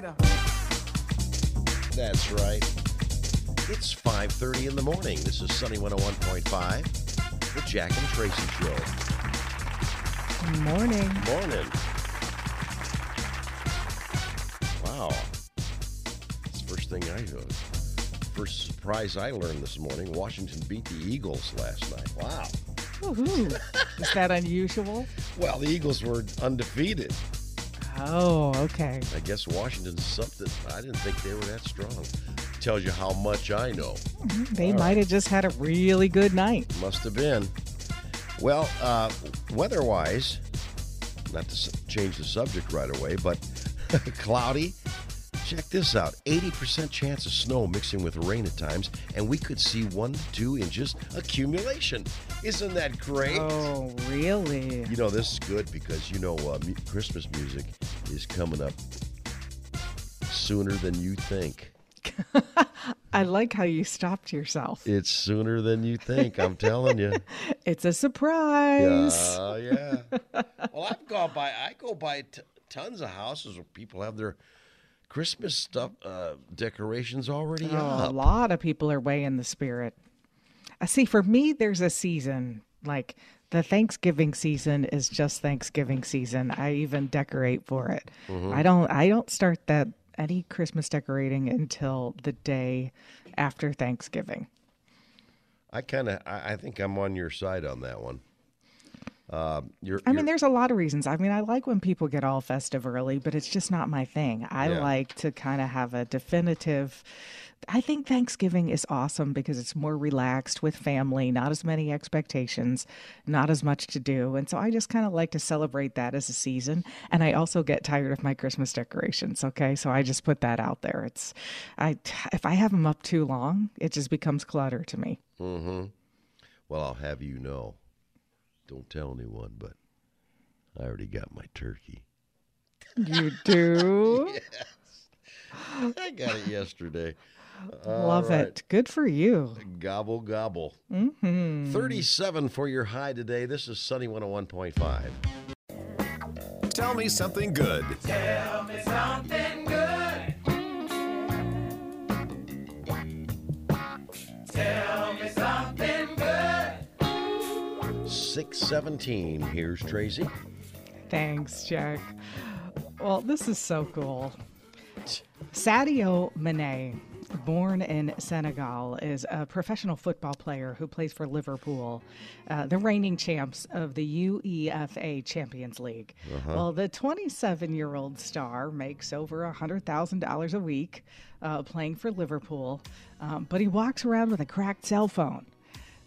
you know. That's right. It's 5.30 in the morning. This is Sunny 101.5, the Jack and Tracy Show. Morning. Morning. Wow. It's the first thing I heard. First surprise I learned this morning, Washington beat the Eagles last night. Wow. Woohoo. Is that unusual? Well, the Eagles were undefeated. Oh, okay. I guess Washington's something. I didn't think they were that strong. Tells you how much I know. They might have just had a really good night. Must have been. Well, uh, weather-wise, not to change the subject right away, but cloudy. Check this out: 80% chance of snow mixing with rain at times, and we could see one to two inches accumulation. Isn't that great? Oh, really? You know this is good because you know uh, mu- Christmas music is coming up sooner than you think. I like how you stopped yourself. It's sooner than you think. I'm telling you. It's a surprise. Oh yeah. well, I've gone by. I go by t- tons of houses where people have their Christmas stuff uh, decorations already Oh, a lot of people are way in the spirit. I see. For me, there's a season like the Thanksgiving season is just Thanksgiving season. I even decorate for it. Mm-hmm. I don't. I don't start that any Christmas decorating until the day after Thanksgiving. I kind of. I, I think I'm on your side on that one. Uh, you're, I you're- mean, there's a lot of reasons. I mean, I like when people get all festive early, but it's just not my thing. I Yeah. like to kind of have a definitive. I think Thanksgiving is awesome because it's more relaxed with family, not as many expectations, not as much to do. And so I just kind of like to celebrate that as a season. And I also get tired of my Christmas decorations. Okay. So I just put that out there. It's, I, if I have them up too long, it just becomes clutter to me. well, I'll have you know. Don't tell anyone, but I already got my turkey. You do? Yes. I got it yesterday. Love right. it. Good for you. Gobble gobble. Mm-hmm. 37 for your high today. This is Sunny 101.5. Tell me something good. 617. Here's Tracy. Thanks, Jack. Well, this is so cool. Sadio Mane, born in Senegal, is a professional football player who plays for Liverpool, uh, the reigning champs of the UEFA Champions League. Well, the 27 year old star makes over $100,000 a week uh, playing for Liverpool, um, but he walks around with a cracked cell phone.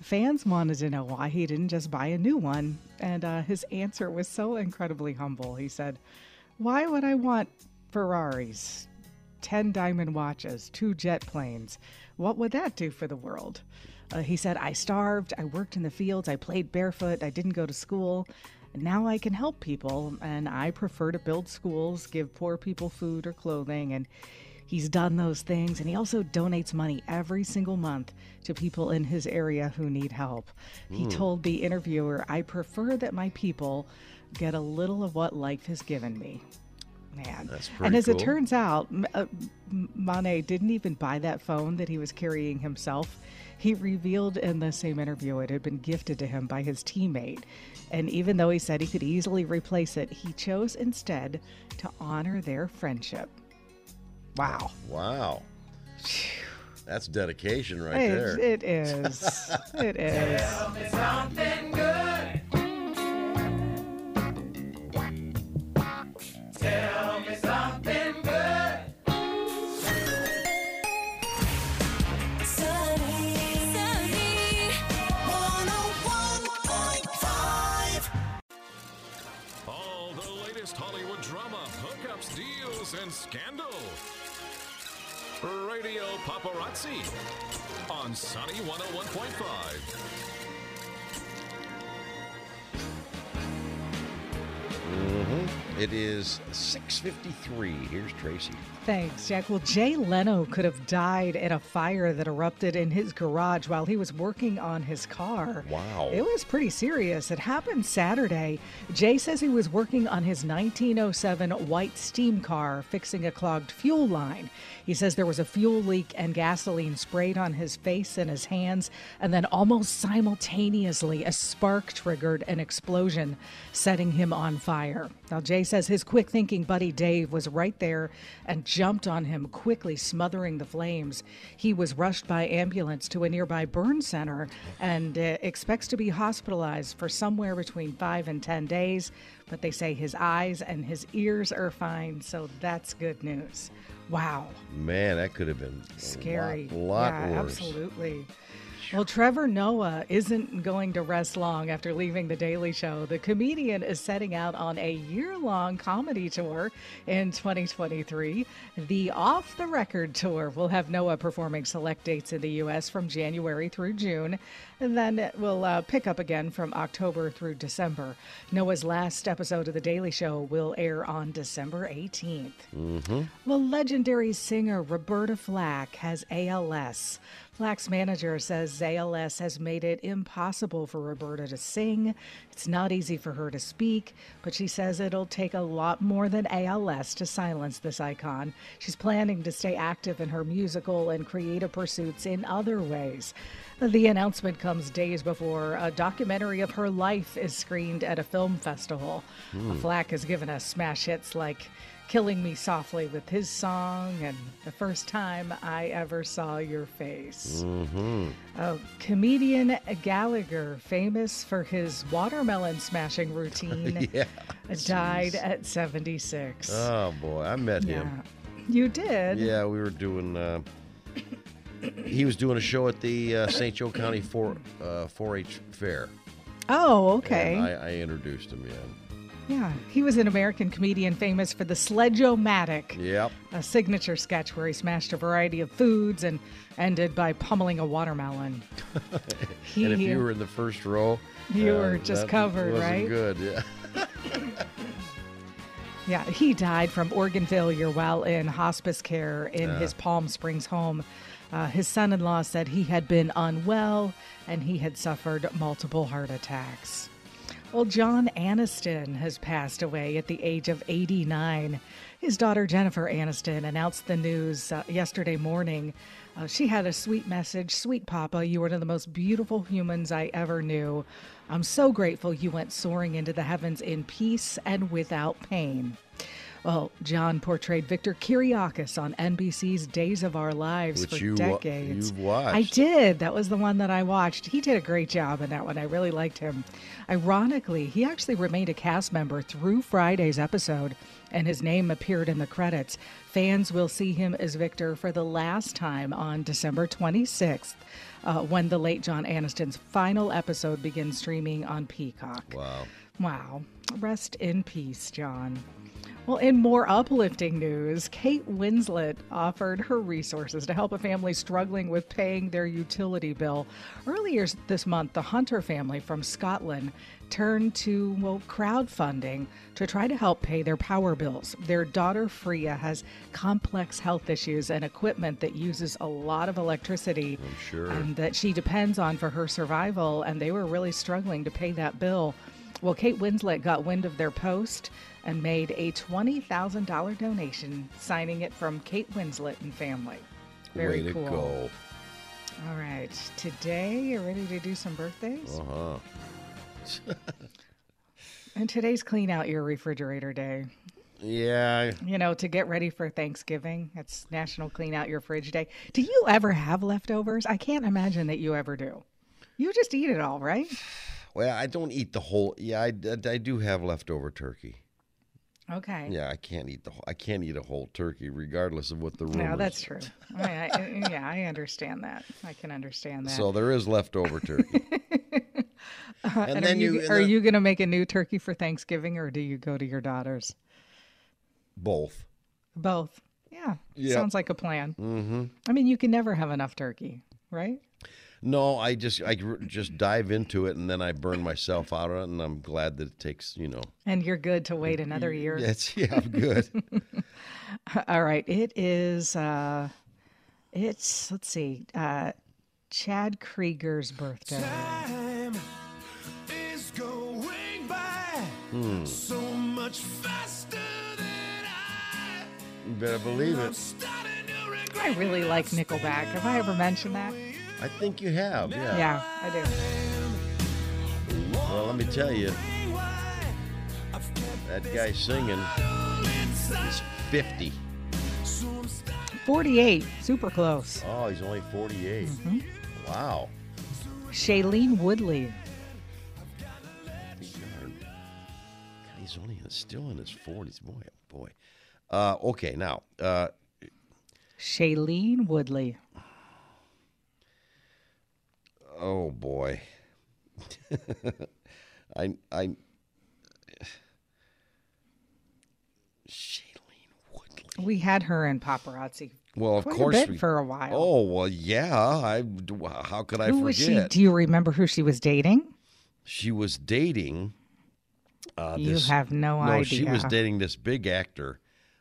Fans wanted to know why he didn't just buy a new one, and uh, his answer was so incredibly humble. He said, Why would I want Ferraris, 10 diamond watches, two jet planes? What would that do for the world? Uh, he said, I starved, I worked in the fields, I played barefoot, I didn't go to school. Now I can help people, and I prefer to build schools, give poor people food or clothing, and He's done those things, and he also donates money every single month to people in his area who need help. He told the interviewer, I prefer that my people get a little of what life has given me. Man. That's and as it turns out, uh, M- didn't even buy that phone that he was carrying himself. He revealed in the same interview it had been gifted to him by his teammate. And even though he said he could easily replace it, he chose instead to honor their friendship. Wow. Wow. That's dedication right It- there. it is. It is. Sunny, sunny, 101.5. All the latest Hollywood drama, hookups, deals, and scandal. Radio Paparazzi on Sunny 101.5. It is 6:53. Here's Tracy. Thanks, Jack. Well, Jay Leno could have died in a fire that erupted in his garage while he was working on his car. Wow. It was pretty serious. It happened Saturday. Jay says he was working on his 1907 white steam car fixing a clogged fuel line. He says there was a fuel leak and gasoline sprayed on his face and his hands, and then almost simultaneously, a spark triggered an explosion, setting him on fire. Now, Jay says his quick thinking buddy Dave was right there and jumped on him, quickly smothering the flames. He was rushed by ambulance to a nearby burn center and uh, expects to be hospitalized for somewhere between five and 10 days. But they say his eyes and his ears are fine, so that's good news. Wow. Man, that could have been a Scary. lot, lot yeah, worse. absolutely. Well, Trevor Noah isn't going to rest long after leaving The Daily Show. The comedian is setting out on a year long comedy tour in 2023. The Off the Record tour will have Noah performing select dates in the U.S. from January through June, and then it will uh, pick up again from October through December. Noah's last episode of The Daily Show will air on December 18th. Well, legendary singer Roberta Flack has ALS. Flack's manager says ALS has made it impossible for Roberta to sing. It's not easy for her to speak, but she says it'll take a lot more than ALS to silence this icon. She's planning to stay active in her musical and creative pursuits in other ways. The announcement comes days before a documentary of her life is screened at a film festival. Flack has given us smash hits like Killing Me Softly with his song and The First Time I Ever Saw Your Face. Uh, comedian Gallagher, famous for his watermelon smashing routine, Yeah. died at 76. Oh boy, I met yeah. him. You did? Yeah, we were doing. Uh, he was doing a show at the uh, St. Joe County 4 uh, 4-H fair. Oh, okay. I, I introduced him. Yeah. yeah. He was an American comedian famous for the Sledge-O-Matic. Yep. a signature sketch where he smashed a variety of foods and ended by pummeling a watermelon. he, and if you were in the first row, You uh, were just covered, right? Good. Yeah. yeah, he died from organ failure while in hospice care in his Palm Springs home. Uh, his son-in-law said he had been unwell and he had suffered multiple heart attacks. Well, John Aniston has passed away at the age of 89. His daughter Jennifer Aniston announced the news uh, yesterday morning. Uh, she had a sweet message Sweet Papa, you were one of the most beautiful humans I ever knew. I'm so grateful you went soaring into the heavens in peace and without pain. Well, John portrayed Victor Kiriakis on NBC's Days of Our Lives Which for you wa- decades. you've watched. I did. That was the one that I watched. He did a great job in that one. I really liked him. Ironically, he actually remained a cast member through Friday's episode, and his name appeared in the credits. Fans will see him as Victor for the last time on December 26th. Uh, when the late John Aniston's final episode begins streaming on Peacock. Wow. Wow. Rest in peace, John. Well, in more uplifting news, Kate Winslet offered her resources to help a family struggling with paying their utility bill. Earlier this month, the Hunter family from Scotland turned to, well, crowdfunding to try to help pay their power bills. Their daughter, Freya, has complex health issues and equipment that uses a lot of electricity I'm sure. and that she depends on for her survival, and they were really struggling to pay that bill. Well, Kate Winslet got wind of their post and made a $20,000 donation, signing it from Kate Winslet and family. Very Way to cool. go. All right. Today, you're ready to do some birthdays? Uh huh. And today's clean out your refrigerator day. Yeah. You know, to get ready for Thanksgiving. It's National Clean Out Your Fridge Day. Do you ever have leftovers? I can't imagine that you ever do. You just eat it all, right? Well, I don't eat the whole. Yeah, I, I, I do have leftover turkey. Okay. Yeah, I can't eat the. whole- I can't eat a whole turkey, regardless of what the room No, that's true. I, I, yeah, I understand that. I can understand that. So there is leftover turkey. and, and then are you, you, are then- you going to make a new turkey for Thanksgiving, or do you go to your daughter's? both. Both. Yeah. Yeah. Sounds like a plan. Mm-hmm. I mean, you can never have enough turkey, right? No, I just I just dive into it and then I burn myself out on it, and I'm glad that it takes you know. And you're good to wait another year. It's yeah, I'm good. All right. It is uh it's let's see, uh Chad Kroeger's birthday. Time is going by so much faster than I. you better believe it. starting to regret I really like Nickelback. Have I ever mentioned that? I think you have. Yeah. Yeah, I do. Well, let me tell you, why I've kept that guy singing is 50. So I'm starting 48, super close. Oh, he's only 48. Mm-hmm. Wow. Shailene Woodley. God, he's only still in his 40s. Boy, oh boy. Uh, okay, now, uh, Shailene Woodley. Oh boy. I, I, Shailene Woodley. We had her in paparazzi Well, of course a bit we. for a while. Oh well, yeah. I. How could I who forget? was she? Do you remember who she was dating? She was dating. Uh, You this- have no no, she was dating this big actor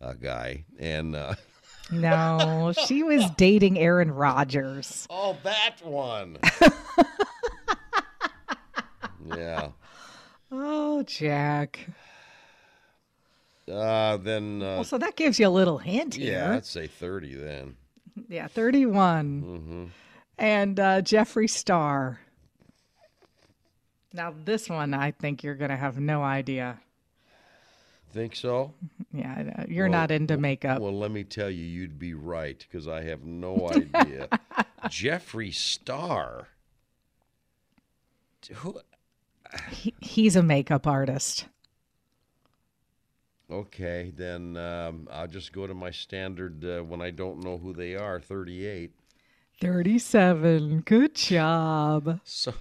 uh, guy, and uh, No, she was dating Aaron Rodgers. oh, that one. yeah. Oh, Jack. Uh, then, uh, Well, so that gives you a little hint here. yeah. I'd say thirty then. Yeah, 31. Mm-hmm. And uh, Jeffree Star. Now, this one, I think you're going to have no idea. Think so? Yeah, you're Well, not into makeup. Well, let me tell you, you'd be right because I have no idea. Jeffree Star. Who? He, he's a makeup artist. Okay, then um, I'll just go to my standard uh, when I don't know who they are. Thirty-eight. 37. Good job. So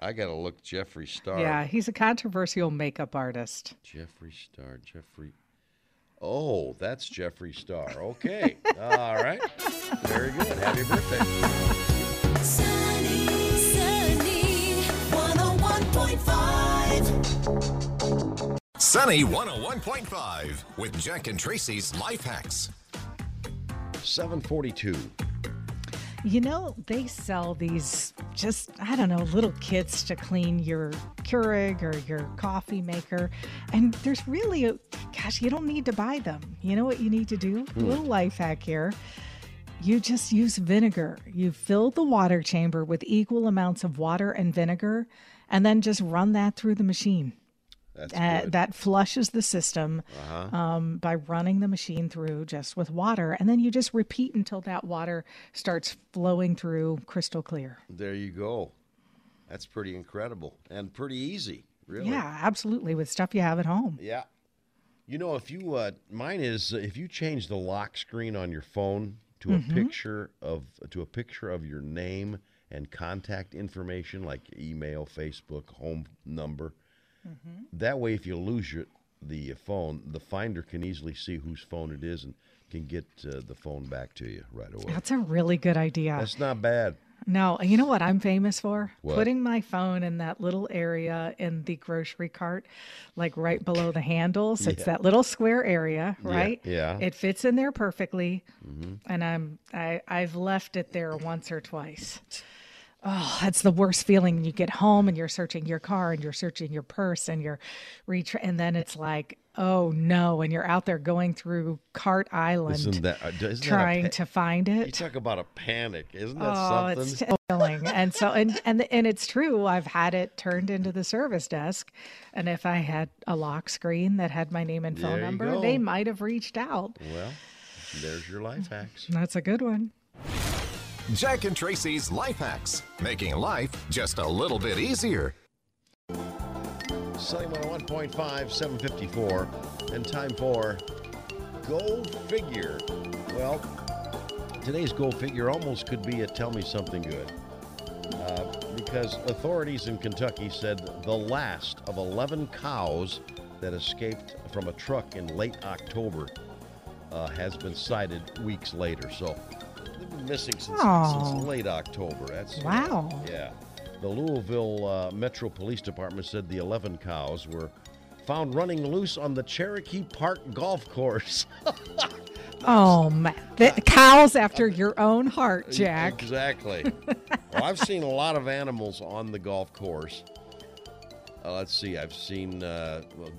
I gotta look Jeffree Star. Yeah, he's a controversial makeup artist. Jeffree Star. Jeffree. Oh, that's Jeffree Star. Okay. All right. Very good. Happy birthday. Sunny, sunny, 101.5. Sunny 101.5 with Jack and Tracy's Life Hacks. 742. You know, they sell these just, I don't know, little kits to clean your Keurig or your coffee maker. And there's really, a, gosh, you don't need to buy them. You know what you need to do? A little life hack here. You just use vinegar. You fill the water chamber with equal amounts of water and vinegar, and then just run that through the machine. Uh, that flushes the system um, by running the machine through just with water. And then you just repeat until that water starts flowing through crystal clear. There you go. That's pretty incredible and pretty easy, really. Yeah, absolutely. With stuff you have at home. Yeah. You know, if you uh, mine is if you change the lock screen on your phone to a picture of to a picture of your name and contact information like email, Facebook, home number. That way, if you lose your the phone, the finder can easily see whose phone it is and can get uh, the phone back to you right away. That's a really good idea. That's not bad. No, you know what I'm famous for? What? Putting my phone in that little area in the grocery cart, like right below the handles. It's that little square area, right? yeah. Mm-hmm. It fits in there perfectly. And I'm I, I've left it there once or twice. Oh, that's the worst feeling. You get home and you're searching your car and you're searching your purse and you're retra- and then it's like, oh no, and you're out there going through Cart Island Isn't that uh, isn't trying that pa- to find it. You talk about a panic, isn't that Oh, something? it's killing. and so and and and it's true. I've had it turned into the service desk, and if I had a lock screen that had my name and phone number, go. they might have reached out. well, there's your life hacks. That's a good one. Jack and Tracy's Life Hacks, making life just a little bit easier. Sunny 101.5, 754, and time for Go Figure. Well, today's Go Figure almost could be a Tell Me Something Good. Uh, because authorities in Kentucky said the last of 11 cows that escaped from a truck in late October uh, has been sighted weeks later. So they've been missing since, Oh. since late October. That's Wow. Yeah. The Louisville uh, Metro Police Department said the 11 cows were found running loose on the Cherokee Park golf course. Oh man, the cows after your own heart, Jack. Exactly. well, I've seen a lot of animals on the golf course. Uh, let's see. I've seen uh, well,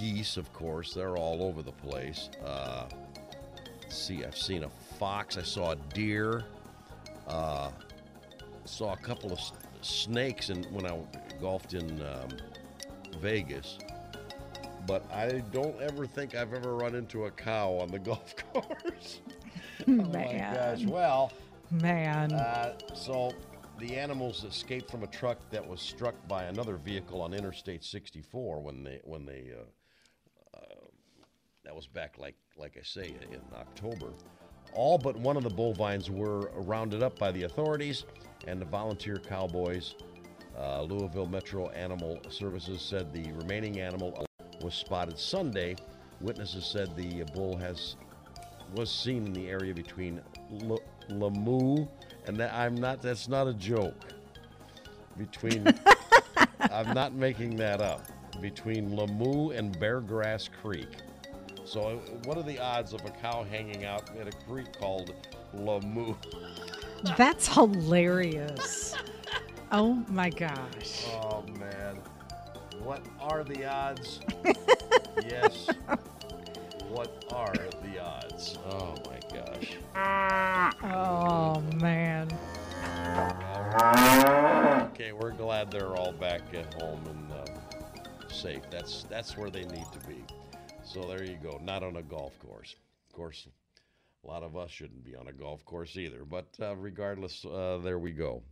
geese, of course. They're all over the place. Uh, let's see. I've seen a fox. I saw a deer. Uh, saw a couple of snakes in, when I golfed in um, Vegas. But I don't ever think I've ever run into a cow on the golf course. oh my gosh. Well, Man. uh, so the animals escaped from a truck that was struck by another vehicle on Interstate 64 when they when they uh, uh, that was back like like I say in October. All but one of the bovines were rounded up by the authorities, and the volunteer cowboys. Uh, Louisville Metro Animal Services said the remaining animal was spotted Sunday. Witnesses said the bull has was seen in the area between L- Lamu and that I'm not. That's not a joke. Between, I'm not making that up. Between Lamu and Beargrass Creek. So, uh, what are the odds of a cow hanging out at a creek called Lamu? That's hilarious. Oh my gosh. Oh man, what are the odds? yes. What are the odds? Oh my gosh. Oh man. Okay, we're glad they're all back at home and uh, safe. That's that's where they need to be. So there you go. Not on a golf course. Of course, a lot of us shouldn't be on a golf course either. But uh, regardless, uh, there we go.